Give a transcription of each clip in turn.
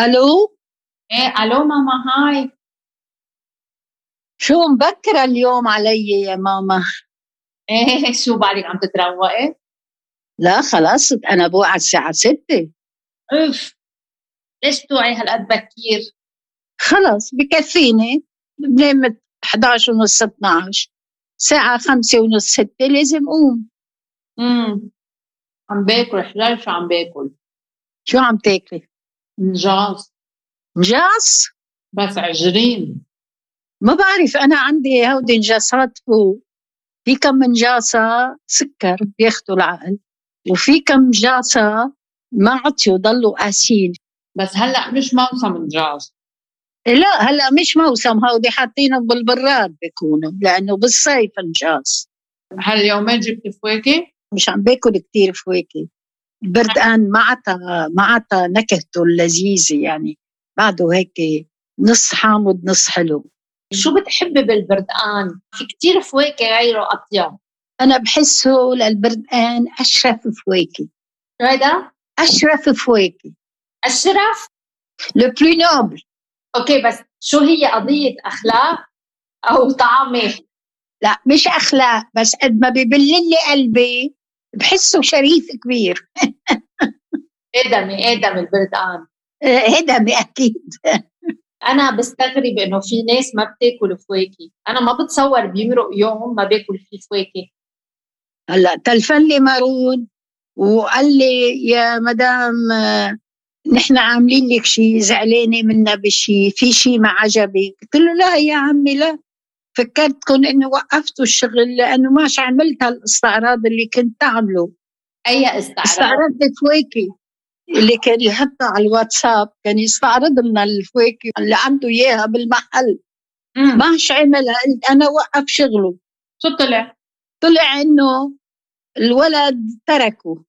ألو إيه ألو ماما هاي شو مبكرة اليوم علي يا ماما إيه شو بعدك عم تتروقي؟ لا خلاص أنا بوعى الساعة ستة أوف ليش توعي هالقد بكير؟ خلاص بكفيني بنام 11 ونص 12 ساعة خمسة ونص ستة لازم قوم امم عم باكل حلال شو عم باكل؟ شو عم تاكلي؟ نجاص نجاص؟ بس عجرين. ما بعرف أنا عندي هودي نجاسات فوق في كم نجاسة سكر بياخدوا العقل وفي كم نجاسة ما عطيوا ضلوا قاسين بس هلأ مش موسم نجاص لا هلأ مش موسم هودي حاطينهم بالبراد بيكونوا لأنه بالصيف نجاس هاليومين جبت فواكه؟ مش عم باكل كثير فواكه. البردقان ما عطى ما عطى نكهته اللذيذة يعني بعده هيك نص حامض نص حلو شو بتحبي بالبردقان؟ في كتير فواكه غيره أطيب أنا بحسه للبردقان أشرف فواكه هيدا؟ أشرف فواكه الشرف؟ le plus noble OK بس شو هي قضية أخلاق أو طعامه؟ لا مش أخلاق بس قد ما ببل لي قلبي بحسه شريف كبير. ادمي ادمي البردقان هدمي أكيد. أنا بستغرب إنه في ناس ما بتاكل فواكه. أنا ما بتصور بيمرق يوم ما باكل فيه فواكه. هلأ تلفن لي مارون وقال لي يا مدام نحن عاملين لك شيء زعلانة منا بشيء في شيء ما عجبك. قلت له لا يا عمي لا. فكرتكم إنه وقفتوا الشغل لأنه ماش عملت هالأستعراض اللي كنت أعمله. أي أستعراض؟ استعرضت فواكه اللي كان يحطها على الواتساب كان يستعرض لنا الفواكه اللي عنده إياها بالمحل. ماش عملها قلت أنا وقف شغله. شو طلع؟ طلع إنه الولد تركه.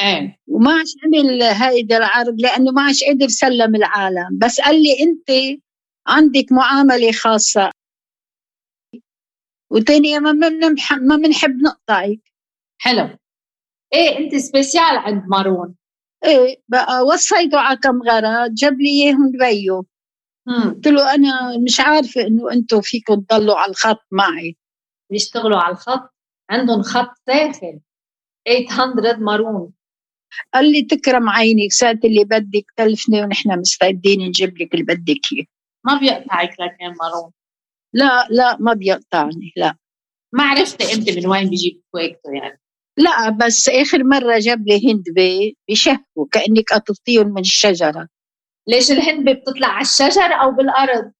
إيه. وما عادش عمل هيدا العرض لأنه ما عادش قدر سلم العالم. بس قال لي أنت عندك معاملة خاصة. وتاني ما ما بنحب نقطعك حلو. إيه أنت سبيسيال عند مارون. إيه بقى وصيته على كم غرض جاب لي إياهم بيو. قلت له أنا مش عارفة إنه أنتم فيكم تضلوا على الخط معي. بيشتغلوا على الخط. عندهم خط ساخن 800 مارون. قال لي تكرم عينك ساعة اللي بدك تلفني ونحن مستعدين نجيب لك اللي بدك إياه. ما بيقطعك لكن مارون. لا لا ما بيقطعني لا. ما عرفتي انت من وين بيجيب فواكهه يعني. لا بس آخر مرة جاب لي هندبة بشهوا كأنك قطفتيهم من الشجرة. ليش الهندبة بتطلع على الشجر أو بالأرض؟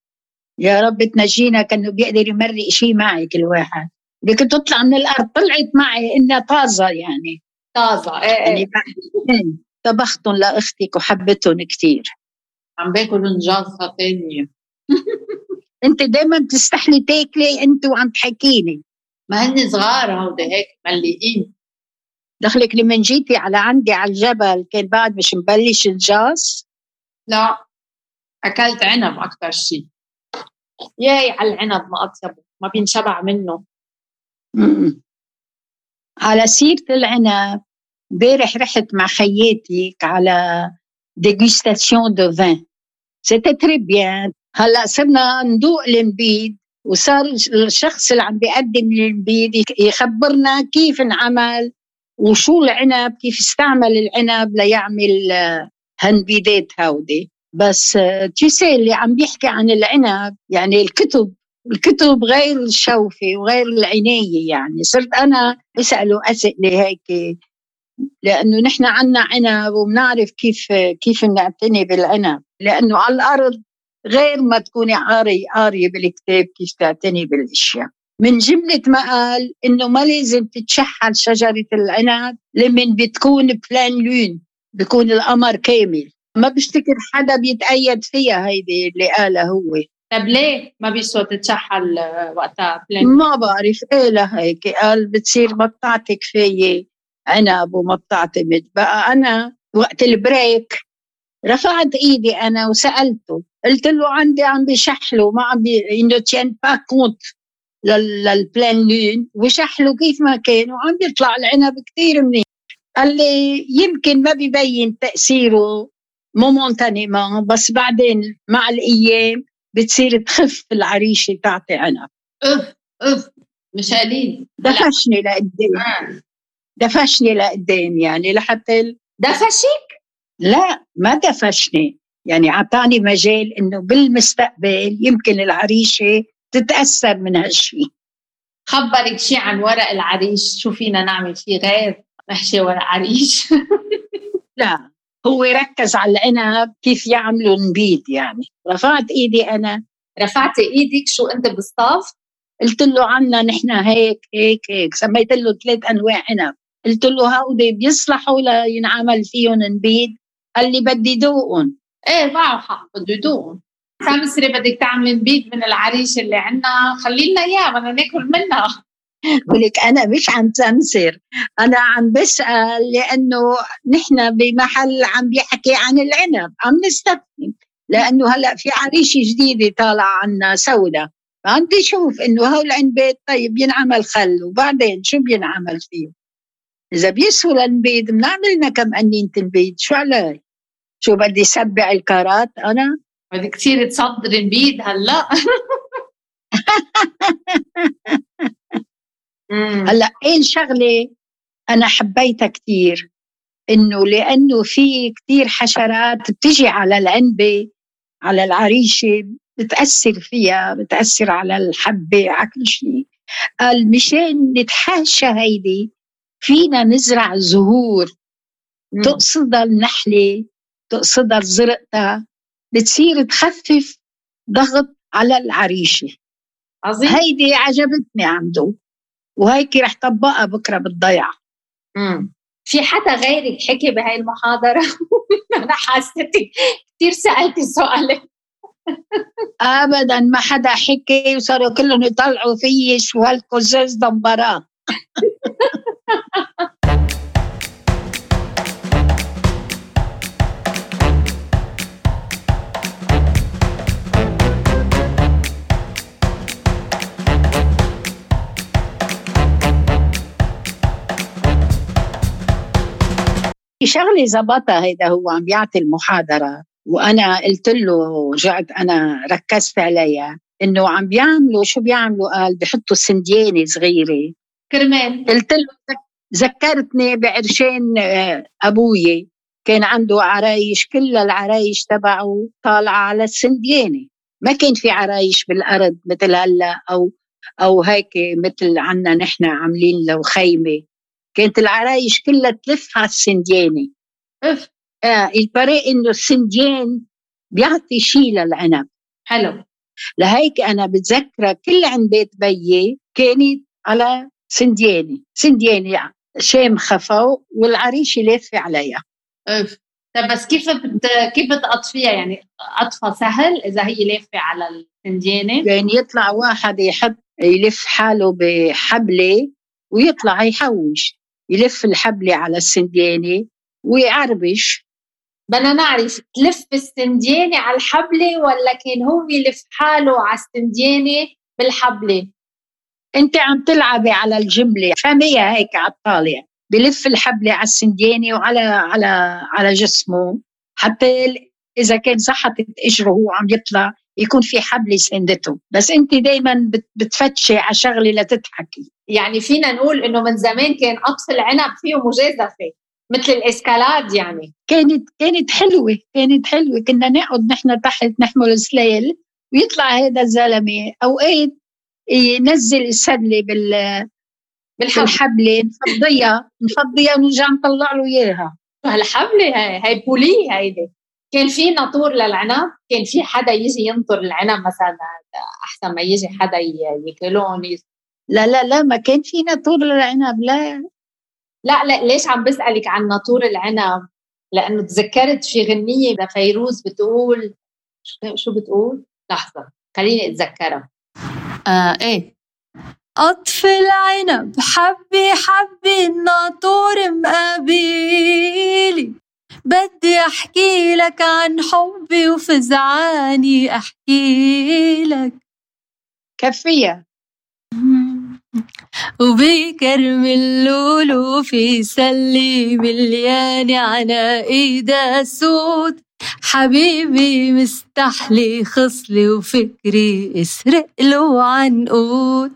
يا رب تنجينا كأنه بيقدر يمرق شيء معي كل واحد. بدك تطلع من الأرض طلعت معي إنها طازة يعني. طازة إيه إيه. يعني طبختهم لأختك وحبتهم كثير عم باكل نجاصه ثانية انت دائما بتستحلي تاكلي انت وعم تحكيني. ما هن صغار هودي هيك مليئين. دخلك لما جيتي على عندي على الجبل كان بعد مش مبلش الجاص لا أكلت عنب أكثر شيء ياي على العنب ما اطيبه ما بينشبع منه. مم. على سيرة العنب امبارح رحت مع خياتك على dégustation de vin c'était très bien هلا صرنا ندوق النبيد وصار الشخص اللي عم بيقدم النبيد يخبرنا كيف انعمل وشو العنب كيف استعمل العنب ليعمل هالنبيدات هودي. بس تيسي اللي عم بيحكي عن العنب؟ يعني الكتب الكتب غير الشوفة وغير العناية يعني. صرت أنا أسأله أسئلة هيك لأنه نحن عنا عنب وبنعرف كيف كيف نعتني بالعنب. لأنه على الأرض غير ما تكوني قاري قارية بالكتاب كيف تعتني بالأشياء. من جملة ما قال إنه ما لازم تتشحل شجرة العنب لمن بتكون pleine lune بيكون القمر كامل. ما بفتكر حدا بيتأيد فيها هيدي اللي قالها هو. طب ليه ما بيسوى تتشحل وقتها pleine ما بعرف. إيه لهيك قال بتصير ما بتعطي كفاية عنب وما بتعتمد بقى أنا وقت ال break رفعت إيدي أنا وسألته قلت له عندي عم بيشحلوا ما عم بي إنه tient pas compte لل pleine lune وشحلوا كيف ما كان وعم بيطلع العنب كثير منيح. قال لي يمكن ما ببين تأثيره momentanément بس بعدين مع الأيام بتصير تخف العريشة تعطي عنب. اف اف مش قليل دفشني لقدام. آه. دفشني لقدام يعني لحتى دفشك؟ لا ما دفشني. يعني أعطاني مجال إنه بالمستقبل يمكن العريشة تتأثر من هالشيء خبرك شيء عن ورق العريش؟ شو فينا نعمل فيه غير محشي ورق عريش؟ لا هو ركز على العنب كيف يعملوا نبيد يعني. رفعت إيدي أنا. رفعتي إيدك؟ شو أنت بالصف؟ قلت له عنا نحن هيك هيك هيك. سميت له ثلاث أنواع عنب. قلت له هودي بيصلحوا لينعمل فيهم نبيد قال لي بدي دوقهم. إيه حق بده سمسري بدك تعملي نبيد من العريش اللي عنا. خلي لنا إياه بدنا ناكل منها ولك أنا مش عم تمسر أنا عم بسال لأنه نحن بمحل عم بيحكي عن العنب. عم نستفهم. لأنه هلأ في عريشه جديدة طالعة عنا سودا فعم بشوف إنه هول العنبات طيب ينعمل خل وبعدين شو بينعمل فيه؟ إذا بيسهل النبيد بنعمل لنا كم قنينة نبيد شو علي؟ شو بدي سبع الكارات أنا؟ بدك كثير تصدري نبيد هلا. هلا إيه شغلة أنا حبيتها كثير إنه لأنه في كثير حشرات بتجي على العنبة على العريشة بتأثر فيها بتأثر على الحبة على كل شيء قال مشان نتحاشى هيدي فينا نزرع زهور تقصدها النحلة تقصدها زرقتها بتصير تخفف ضغط على العريشة. عظيم. هيدي عجبتني عنده وهيك رح طبقها بكرة بالضيعة. امم في حدا غيرك حكي بهاي المحاضرة؟ أنا حاسستك كثير سألتي سؤال ابدا ما حدا حكي وصاروا كلهم يطلعوا فيي شو هالكزاز دمبراه شغلة زبطها هيدا هو عم بيعطي المحاضرة وأنا قلت له رجعت أنا ركزت عليها إنه عم بيعملوا شو بيعملوا؟ قال بحطوا سنديانة صغيرة. كرمال. قلت له ذكرتني بعرشين آه، أبوي كان عنده عرايش كل العرايش تبعه طالعة على السنديانة. ما كان في عرايش بالأرض مثل هلأ أو أو هيك مثل عنا نحن عاملين له خيمة. كانت العرايش كلها تلف على السنديانة. أف. آه الفرق إنه السنديان بيعطي شيء للعنب. حلو. لهيك أنا بتذكر كل عند بيت بيي كانت على سنديانة. سنديانة شام خفوا والعريشه لافة عليها. أف. طيب بس كيف بت... كيف بتقطفيها؟ يعني قطفها سهل إذا هي لافة على الفنجانه يعني يطلع واحد يحط يلف حاله بحبلة ويطلع يحوش. يلف الحبلة على السنديانة ويعربش. بدنا نعرف تلف السنديانة على الحبلة ولا كان هو يلف حاله على السنديانة بالحبلة؟ انت عم تلعبي على الجملة فهميها هيك على الطالع بلف الحبلة على السنديانة وعلى على على جسمه حتى إذا كان زحطت إجره وهو عم يطلع يكون في حبل سندته. بس انت دائما بتفتشي على شغلة لتضحكي. يعني فينا نقول إنه من زمان كان قطف العنب فيه مجازفة مثل الإسكالاد يعني. كانت كانت حلوة كانت حلوة. كنا نقعد نحن تحت نحمل سليل ويطلع هذا الزلمة أوقات ينزل السدله بال بالحبلة نفضيها نفضيها ونرجع نطلع له إياها. هالحبلة هاي هاي بولي هيدي. كان في ناطور للعنب كان في حدا يجي ينطر العنب مثلا أحسن ما يجي حدا يأكلون لا لا لا ما كان في ناطور للعنب لا. لا لا ليش عم بسألك عن ناطور العنب؟ لأنه تذكرت في غنية لفيروز بتقول شو بتقول؟ لحظة خليني أتذكرها. آه إيه. قطف العنب حبي حبي الناطور مقابيلي بدي أحكي لك عن حبي وفزعاني أحكي لك. كفية. وبكرم اللولو في سلي مليانة عناقيد سود حبيبي مستحلي خصلي وفكري إسرق له عنقود.